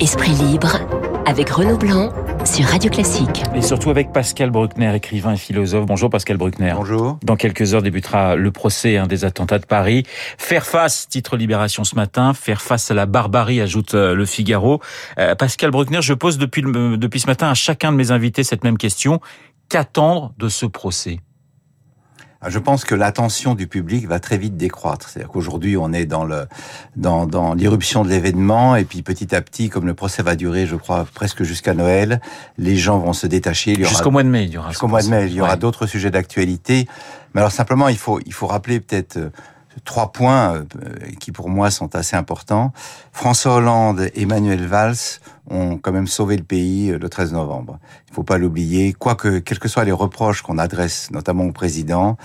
Esprit libre avec Renaud Blanc sur Radio Classique. Et surtout avec Pascal Bruckner, écrivain et philosophe. Bonjour Pascal Bruckner. Bonjour. Dans quelques heures débutera le procès hein, des attentats de Paris. Faire face, titre Libération ce matin, faire face à la barbarie, ajoute euh, le Figaro. Euh, Pascal Bruckner, je pose depuis, le, depuis ce matin à chacun de mes invités cette même question. Qu'attendre de ce procès? Je pense que l'attention du public va très vite décroître. C'est-à-dire qu'aujourd'hui, on est dans le dans, dans l'irruption de l'événement, et puis petit à petit, comme le procès va durer, je crois presque jusqu'à Noël, les gens vont se détacher. Jusqu'au mois de mai, il y aura. Jusqu'au mois de mai, il y aura d'autres sujets d'actualité. Mais alors simplement, il faut il faut rappeler peut-être euh, trois points euh, qui pour moi sont assez importants. François Hollande et Emmanuel Valls ont quand même sauvé le pays euh, le 13 novembre. Il ne faut pas l'oublier. Quoique, quels que soient les reproches qu'on adresse notamment au président,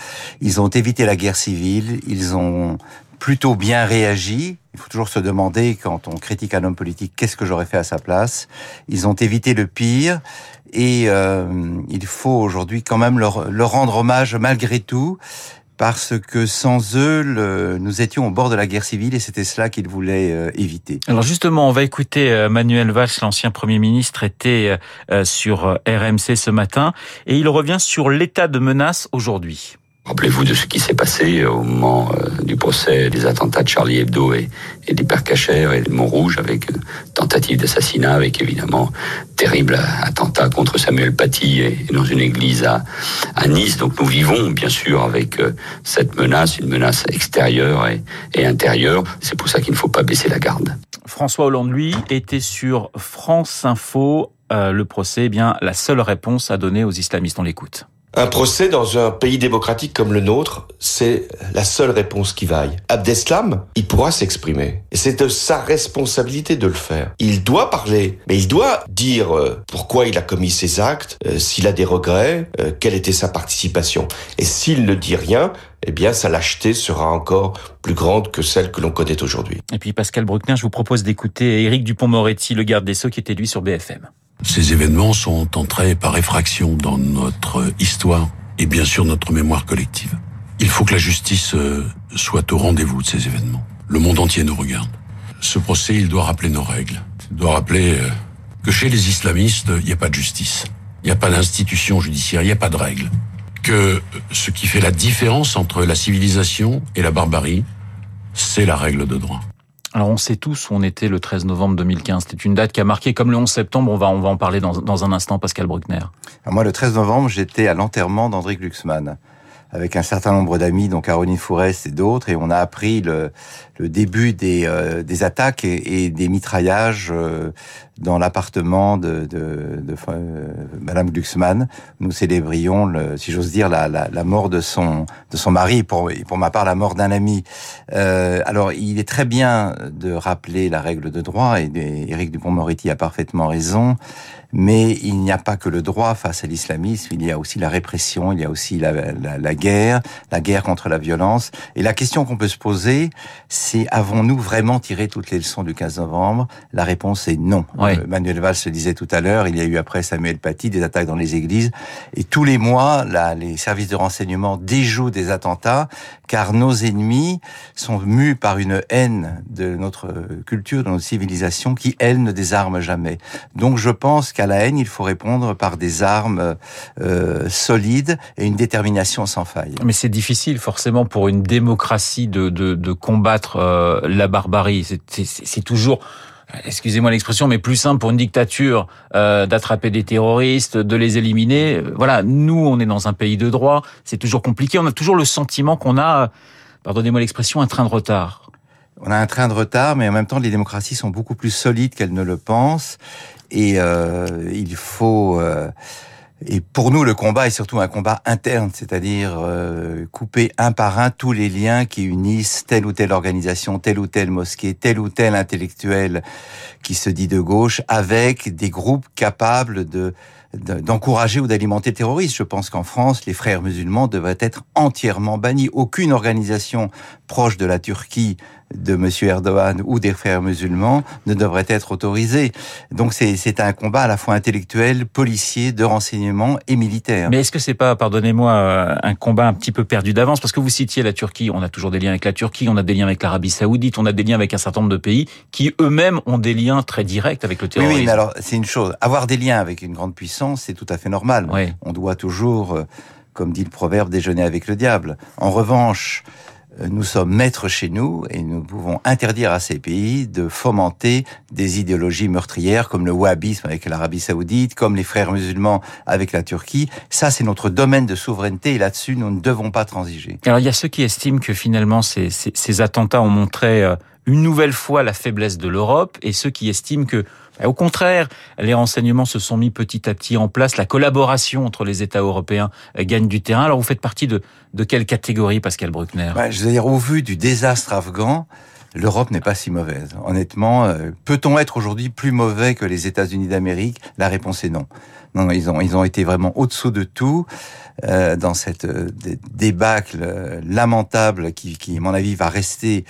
ils ont évité la guerre civile, ils ont plutôt bien réagi. Il faut toujours se demander, quand on critique un homme politique, qu'est-ce que j'aurais fait à sa place? Ils ont évité le pire. Et euh, il faut aujourd'hui quand même leur, leur rendre hommage malgré tout parce que sans eux, nous étions au bord de la guerre civile et c'était cela qu'ils voulaient euh, éviter. Alors justement, on va écouter euh, Manuel Valls, l'ancien Premier ministre, était euh, sur RMC ce matin et il revient sur l'état de menace aujourd'hui. Rappelez-vous de ce qui s'est passé au moment euh, du procès des attentats de Charlie Hebdo et, et d'Hypercacher et de Montrouge avec euh, tentative d'assassinat, avec évidemment terrible attentat contre Samuel Paty et, dans une église à, Nice. Donc nous vivons bien sûr avec euh, cette menace, une menace extérieure et, et intérieure. C'est pour ça qu'il ne faut pas baisser la garde. François Hollande, lui, était sur France Info. le procès, eh bien la seule réponse à donner aux islamistes. On l'écoute. Un procès dans un pays démocratique comme le nôtre, c'est la seule réponse qui vaille. Abdeslam, il pourra s'exprimer. Et c'est de sa responsabilité de le faire. Il doit parler, mais il doit dire euh, pourquoi il a commis ses actes, euh, s'il a des regrets, euh, quelle était sa participation. Et s'il ne dit rien, eh bien sa lâcheté sera encore plus grande que celle que l'on connaît aujourd'hui. Et puis Pascal Bruckner, je vous propose d'écouter Éric Dupont-Moretti, le garde des Sceaux, qui était lui sur BFM. Ces événements sont entrés par effraction dans notre histoire et bien sûr notre mémoire collective. Il faut que la justice euh, soit au rendez-vous de ces événements. Le monde entier nous regarde. Ce procès, il doit rappeler nos règles. Il doit rappeler euh, que chez les islamistes, il n'y a pas de justice. Il n'y a pas d'institution judiciaire, il n'y a pas de règles. Que euh, ce qui fait la différence entre la civilisation et la barbarie, c'est la règle de droit. Alors on sait tous où on était le 13 novembre 2015. C'était une date qui a marqué comme le 11 septembre. On va on va en parler dans, dans un instant, Pascal Bruckner. moi, le 13 novembre, j'étais à l'enterrement d'André Glucksmann avec un certain nombre d'amis, dont Caroline Fourest et d'autres, et on a appris le, début des, euh, des attaques et, des mitraillages euh, dans l'appartement de, de, euh, Madame Glucksmann. Nous célébrions, si j'ose dire, la, mort de son de son mari pour, pour ma part la mort d'un ami. alors, il est très bien de rappeler la règle de droit et, et Éric Dupont-Moretti a parfaitement raison. Mais il n'y a pas que le droit face à l'islamisme, il y a aussi la répression, il y a aussi la, la, la guerre, la guerre contre la violence. Et la question qu'on peut se poser, c'est avons-nous vraiment tiré toutes les leçons du 15 novembre? La réponse est non. Oui. Euh, Manuel Valls le disait tout à l'heure, il y a eu après Samuel Paty des attaques dans les églises. Et tous les mois, là, les services de renseignement déjouent des attentats, car nos ennemis sont mus par une haine de notre culture, de notre civilisation, qui, elle, ne désarme jamais. Donc je pense qu'à la haine, il faut répondre par des armes euh, solides et une détermination sans faille. Mais c'est difficile forcément pour une démocratie de, de, de combattre euh, la barbarie. C'est toujours excusez-moi l'expression, mais plus simple pour une dictature euh, d'attraper des terroristes, de les éliminer. Voilà, nous, on est dans un pays de droit, c'est toujours compliqué. On a toujours le sentiment qu'on a, pardonnez-moi l'expression, un train de retard. On a un train de retard, mais en même temps, les démocraties sont beaucoup plus solides qu'elles ne le pensent. Et euh, il faut... Euh, et pour nous, le combat est surtout un combat interne, c'est-à-dire euh, couper un par un tous les liens qui unissent telle ou telle organisation, telle ou telle mosquée, tel ou tel intellectuel qui se dit de gauche, avec des groupes capables de d'encourager ou d'alimenter le terrorisme. Je pense qu'en France, les frères musulmans devraient être entièrement bannis. Aucune organisation proche de la Turquie de M. Erdogan ou des frères musulmans ne devrait être autorisée. Donc c'est un combat à la fois intellectuel, policier, de renseignement et militaire. Mais est-ce que c'est pas, pardonnez-moi, euh, un combat un petit peu perdu d'avance? Parce que vous citiez la Turquie, on a toujours des liens avec la Turquie, on a des liens avec l'Arabie Saoudite, on a des liens avec un certain nombre de pays qui eux-mêmes ont des liens très directs avec le terrorisme. Oui, oui mais alors c'est une chose. Avoir des liens avec une grande puissance, c'est tout à fait normal. Oui. On doit toujours, euh, comme dit le proverbe, déjeuner avec le diable. En revanche, euh, nous sommes maîtres chez nous et nous pouvons interdire à ces pays de fomenter des idéologies meurtrières comme le wahhabisme avec l'Arabie saoudite, comme les frères musulmans avec la Turquie. Ça, c'est notre domaine de souveraineté et là-dessus, nous ne devons pas transiger. Alors, il y a ceux qui estiment que finalement, ces, ces, ces attentats ont montré euh, une nouvelle fois la faiblesse de l'Europe et ceux qui estiment que au contraire, les renseignements se sont mis petit à petit en place. La collaboration entre les États européens euh, gagne du terrain. Alors vous faites partie de, de quelle catégorie, Pascal Bruckner? Bah, Je veux dire, au vu du désastre afghan, l'Europe n'est pas si mauvaise. Honnêtement, euh, peut-on être aujourd'hui plus mauvais que les États-Unis d'Amérique? La réponse est non. Non, ils ont, ils ont été vraiment au-dessous de tout euh, dans cette euh, débâcle euh, lamentable qui, qui, à mon avis, va rester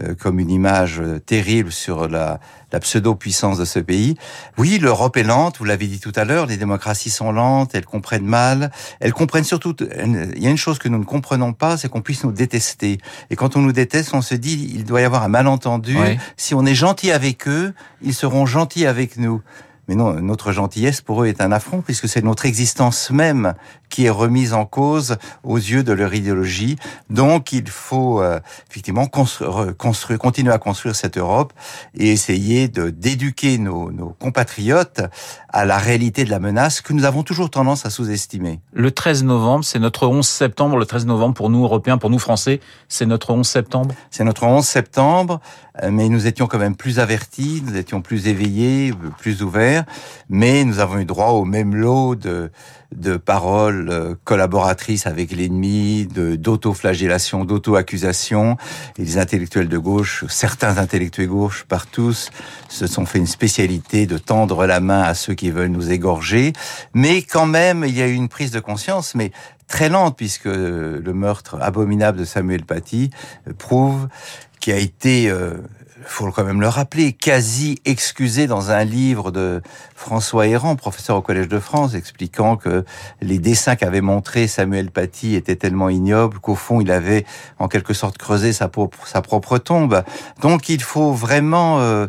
euh, comme une image terrible sur la, la pseudo-puissance de ce pays. Oui, l'Europe est lente, vous l'avez dit tout à l'heure, les démocraties sont lentes, elles comprennent mal, elles comprennent surtout... Il y a une chose que nous ne comprenons pas, c'est qu'on puisse nous détester. Et quand on nous déteste, on se dit, il doit y avoir un malentendu. Oui. Si on est gentil avec eux, ils seront gentils avec nous. Mais non, notre gentillesse pour eux est un affront puisque c'est notre existence même qui est remise en cause aux yeux de leur idéologie. Donc il faut euh, effectivement construire, construire, continuer à construire cette Europe et essayer de d'éduquer nos, nos compatriotes à la réalité de la menace que nous avons toujours tendance à sous-estimer. Le 13 novembre, c'est notre 11 septembre. Le 13 novembre pour nous Européens, pour nous Français, c'est notre 11 septembre. C'est notre 11 septembre, euh, mais nous étions quand même plus avertis, nous étions plus éveillés, plus ouverts, mais nous avons eu droit au même lot de de paroles euh, collaboratrices avec l'ennemi, de d'auto-flagellation, d'auto-accusation. Et les intellectuels de gauche, certains intellectuels gauche, par tous, se sont fait une spécialité de tendre la main à ceux qui veulent nous égorger. Mais quand même, il y a eu une prise de conscience, mais très lente, puisque le meurtre abominable de Samuel Paty prouve qui a été euh, faut quand même le rappeler, quasi excusé dans un livre de François Héran, professeur au Collège de France, expliquant que les dessins qu'avait montré Samuel Paty étaient tellement ignobles qu'au fond, il avait en quelque sorte creusé sa propre, sa propre tombe. Donc il faut vraiment euh,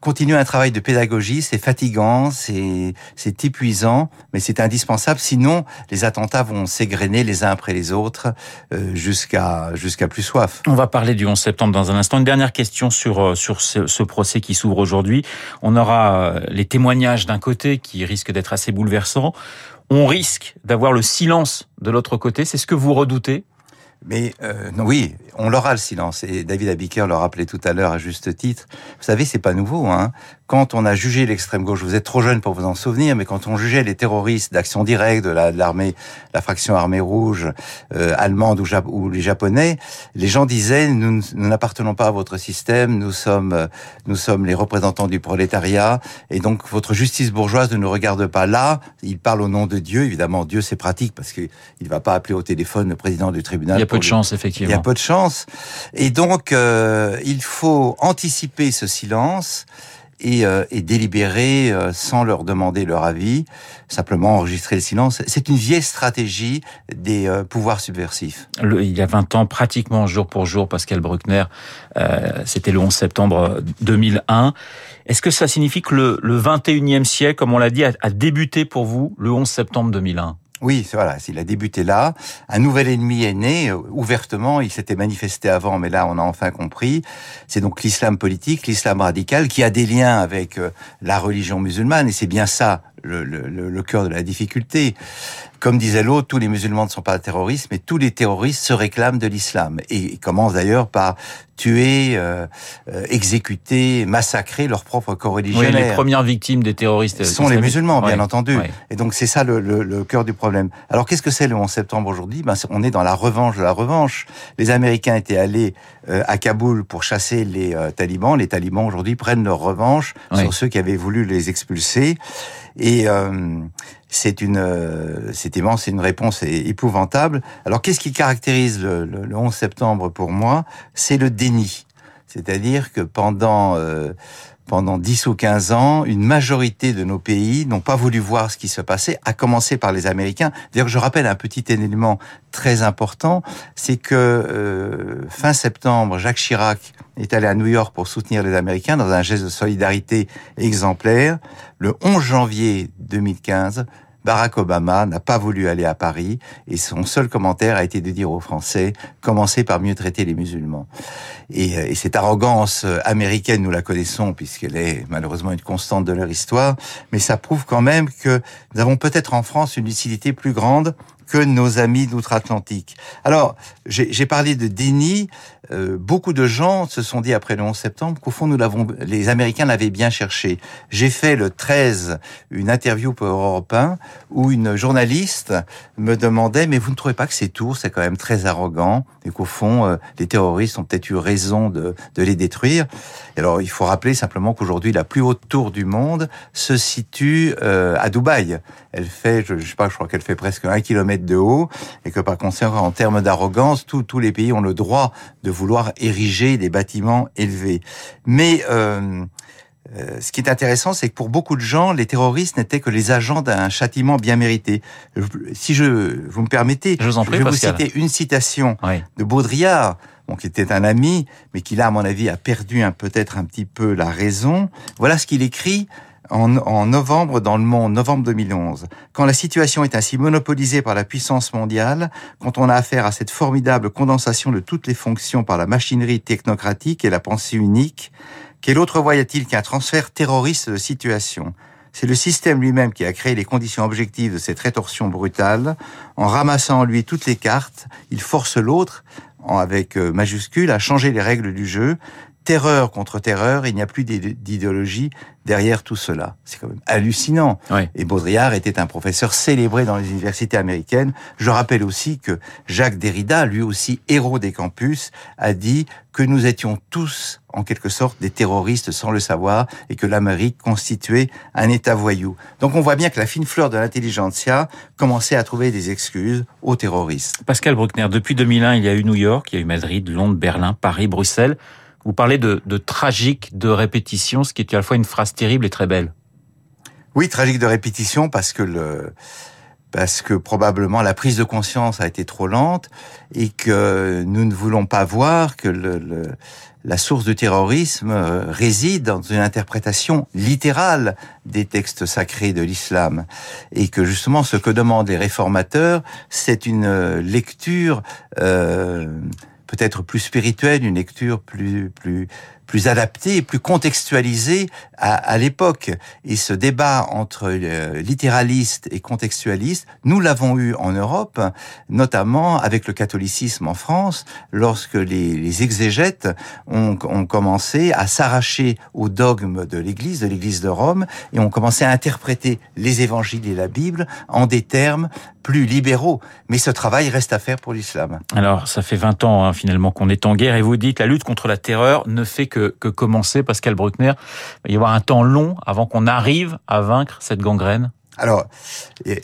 continuer un travail de pédagogie, c'est fatigant, c'est c'est épuisant, mais c'est indispensable. Sinon, les attentats vont s'égrener les uns après les autres euh, jusqu'à jusqu'à plus soif. On va parler du 11 septembre dans un instant. Une dernière question sur euh, sur ce, ce procès qui s'ouvre aujourd'hui. On aura euh, les témoignages d'un côté qui risquent d'être assez bouleversants. On risque d'avoir le silence de l'autre côté. C'est ce que vous redoutez? Mais euh, non, oui, on l'aura le silence. Et David Abiker le rappelait tout à l'heure à juste titre. Vous savez, c'est pas nouveau. Hein quand on a jugé l'extrême gauche, vous êtes trop jeune pour vous en souvenir, mais quand on jugeait les terroristes d'action directe de l'armée, la, la, fraction armée rouge euh, allemande ou, les japonais, les gens disaient nous n'appartenons pas à votre système, nous sommes euh, nous sommes les représentants du prolétariat et donc votre justice bourgeoise ne nous regarde pas là. Il parle au nom de Dieu, évidemment Dieu c'est pratique parce qu'il ne va pas appeler au téléphone le président du tribunal. Il y a peu de chance effectivement. Il y a peu de chance et donc euh, il faut anticiper ce silence et, euh, délibérer euh, sans leur demander leur avis, simplement enregistrer le silence. C'est une vieille stratégie des pouvoirs subversifs. Il y a 20 ans, pratiquement jour pour jour, Pascal Bruckner, c'était le 11 septembre 2001. Est-ce que ça signifie que le, le 21e siècle, comme on l'a dit, a débuté pour vous le 11 septembre 2001 oui, voilà, il a débuté là. Un nouvel ennemi est né, euh, ouvertement, il s'était manifesté avant, mais là on a enfin compris. C'est donc l'islam politique, l'islam radical, qui a des liens avec euh, la religion musulmane, et c'est bien ça le, le, le cœur de la difficulté. Comme disait l'autre, tous les musulmans ne sont pas terroristes, mais tous les terroristes se réclament de l'islam. Et ils commencent d'ailleurs par tuer, euh, euh, exécuter, massacrer leurs propres coreligionnaires. Oui, les premières victimes des terroristes sont les musulmans, bien entendu. Ouais. Et donc c'est ça le, le, le, cœur du problème. Alors qu'est-ce que c'est le 11 septembre aujourd'hui? Ben, On est dans la revanche de la revanche. Les Américains étaient allés euh, à Kaboul pour chasser les euh, talibans. Les talibans aujourd'hui prennent leur revanche sur ceux qui avaient voulu les expulser. Et c'est une, c'est immense, c'est une réponse épouvantable. Alors, qu'est-ce qui caractérise le, le 11 septembre pour moi? C'est le déni. C'est-à-dire que pendant pendant 10 ou 15 ans, une majorité de nos pays n'ont pas voulu voir ce qui se passait, à commencer par les Américains. D'ailleurs, je rappelle un petit élément très important, c'est que euh, fin septembre, Jacques Chirac est allé à New York pour soutenir les Américains dans un geste de solidarité exemplaire. Le 11 janvier 2015, Barack Obama n'a pas voulu aller à Paris et son seul commentaire a été de dire aux Français commencez par mieux traiter les musulmans. Et, euh, et cette arrogance euh, américaine, nous la connaissons puisqu'elle est malheureusement une constante de leur histoire, mais ça prouve quand même que nous avons peut-être en France une lucidité plus grande que nos amis d'outre-Atlantique. Alors, j'ai parlé de déni. Euh, beaucoup de gens se sont dit après le 11 septembre qu'au fond, nous l'avons, les Américains l'avaient bien cherché. J'ai fait le 13 une interview pour Europe 1 où une journaliste me demandait mais vous ne trouvez pas que ces tours c'est quand même très arrogant et qu'au fond euh, les terroristes ont peut-être eu raison de, de les détruire. Alors, il faut rappeler simplement qu'aujourd'hui la plus haute tour du monde se situe euh, à Dubaï. Elle fait, je, je sais pas, je crois qu'elle fait presque un kilomètre de haut et que par conséquent, en termes d'arrogance, tous les pays ont le droit de vouloir ériger des bâtiments élevés. Mais euh, euh, ce qui est intéressant, c'est que pour beaucoup de gens, les terroristes n'étaient que les agents d'un châtiment bien mérité. Si je vous me permettez, je, vais vous citer une citation de Baudrillard, qui était un ami, mais qui là, à mon avis, a perdu peut-être un petit peu la raison. Voilà ce qu'il écrit en, novembre dans Le Monde, novembre 2011. Quand la situation est ainsi monopolisée par la puissance mondiale, quand on a affaire à cette formidable condensation de toutes les fonctions par la machinerie technocratique et la pensée unique, quel autre voyait-il qu'un transfert terroriste de situation? C'est le système lui-même qui a créé les conditions objectives de cette rétorsion brutale. En ramassant en lui toutes les cartes, il force l'autre, avec euh, majuscule, à changer les règles du jeu, terreur contre terreur, il n'y a plus d'idéologie derrière tout cela. C'est quand même hallucinant. Et Baudrillard était un professeur célébré dans les universités américaines. Je rappelle aussi que Jacques Derrida, lui aussi héros des campus, a dit que nous étions tous, en quelque sorte, des terroristes sans le savoir et que l'Amérique constituait un État voyou. Donc on voit bien que la fine fleur de l'intelligentsia commençait à trouver des excuses aux terroristes. Pascal Bruckner, depuis 2001, il y a eu New York, il y a eu Madrid, Londres, Berlin, Paris, Bruxelles. Vous parlez de, tragique de répétition, ce qui est à la fois une phrase terrible et très belle. Oui, tragique de répétition parce que parce que probablement la prise de conscience a été trop lente et que nous ne voulons pas voir que la source du terrorisme euh, réside dans une interprétation littérale des textes sacrés de l'islam et que justement ce que demandent les réformateurs, c'est une euh, lecture euh, peut-être plus spirituelle, une lecture plus plus plus adaptée, plus contextualisée à, à l'époque. Et ce débat entre euh, littéralistes et contextualistes, nous l'avons eu en Europe, notamment avec le catholicisme en France, lorsque les, les exégètes ont, ont, commencé à s'arracher au dogme de l'Église, de l'Église de Rome, et ont commencé à interpréter les évangiles et la Bible en des termes plus libéraux. Mais ce travail reste à faire pour l'islam. Alors, ça fait 20 ans hein, finalement qu'on est en guerre et vous dites la lutte contre la terreur ne fait que, que commencer, Pascal Bruckner. Il va y avoir un temps long avant qu'on arrive à vaincre cette gangrène alors,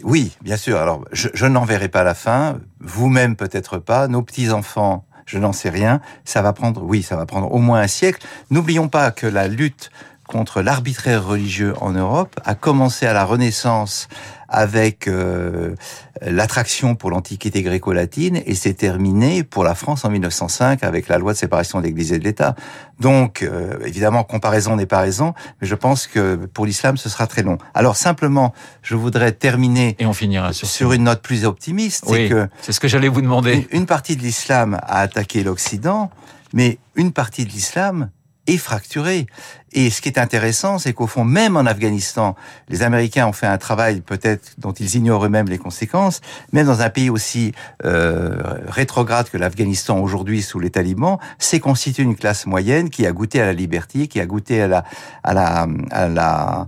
oui, bien sûr. Alors, je, je n'en verrai pas la fin. Vous-même, peut-être pas. Nos petits-enfants, je n'en sais rien. Ça va prendre, oui, ça va prendre au moins un siècle. N'oublions pas que la lutte contre l'arbitraire religieux en Europe a commencé à la Renaissance avec euh, l'attraction pour l'Antiquité gréco-latine et s'est terminé pour la France en 1905 avec la loi de séparation de l'Église et de l'État. Donc, euh, évidemment, comparaison n'est pas raison, mais je pense que pour l'islam, ce sera très long. Alors, simplement, je voudrais terminer et on finira sur, sur une note plus optimiste. Oui, c'est ce que j'allais vous demander. Une, une partie de l'islam a attaqué l'Occident, mais une partie de l'islam est fracturée. Et ce qui est intéressant, c'est qu'au fond, même en Afghanistan, les Américains ont fait un travail peut-être dont ils ignorent eux-mêmes les conséquences, même dans un pays aussi euh, rétrograde que l'Afghanistan aujourd'hui sous les talibans, c'est constitué une classe moyenne qui a goûté à la liberté, qui a goûté à la, à la, à la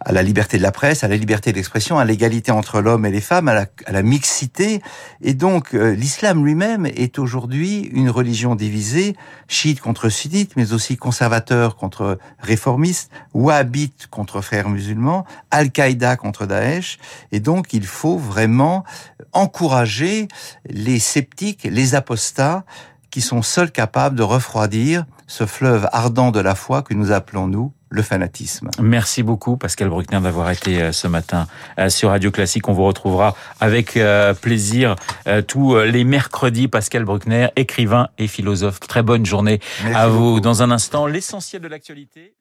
à la liberté de la presse, à la liberté d'expression, à l'égalité entre l'homme et les femmes, à la, à la mixité. Et donc, euh, l'islam lui-même est aujourd'hui une religion divisée, chiite contre sunnite, mais aussi conservateur contre réformiste, wahhabite contre frères musulmans, Al-Qaïda contre Daesh. Et donc, il faut vraiment encourager les sceptiques, les apostats, qui sont seuls capables de refroidir ce fleuve ardent de la foi que nous appelons, nous, le fanatisme. Merci beaucoup Pascal Bruckner d'avoir été euh, ce matin euh, sur Radio Classique. On vous retrouvera avec euh, plaisir tous les mercredis. Pascal Bruckner, écrivain et philosophe. Très bonne journée à vous. Dans un instant, l'essentiel de l'actualité.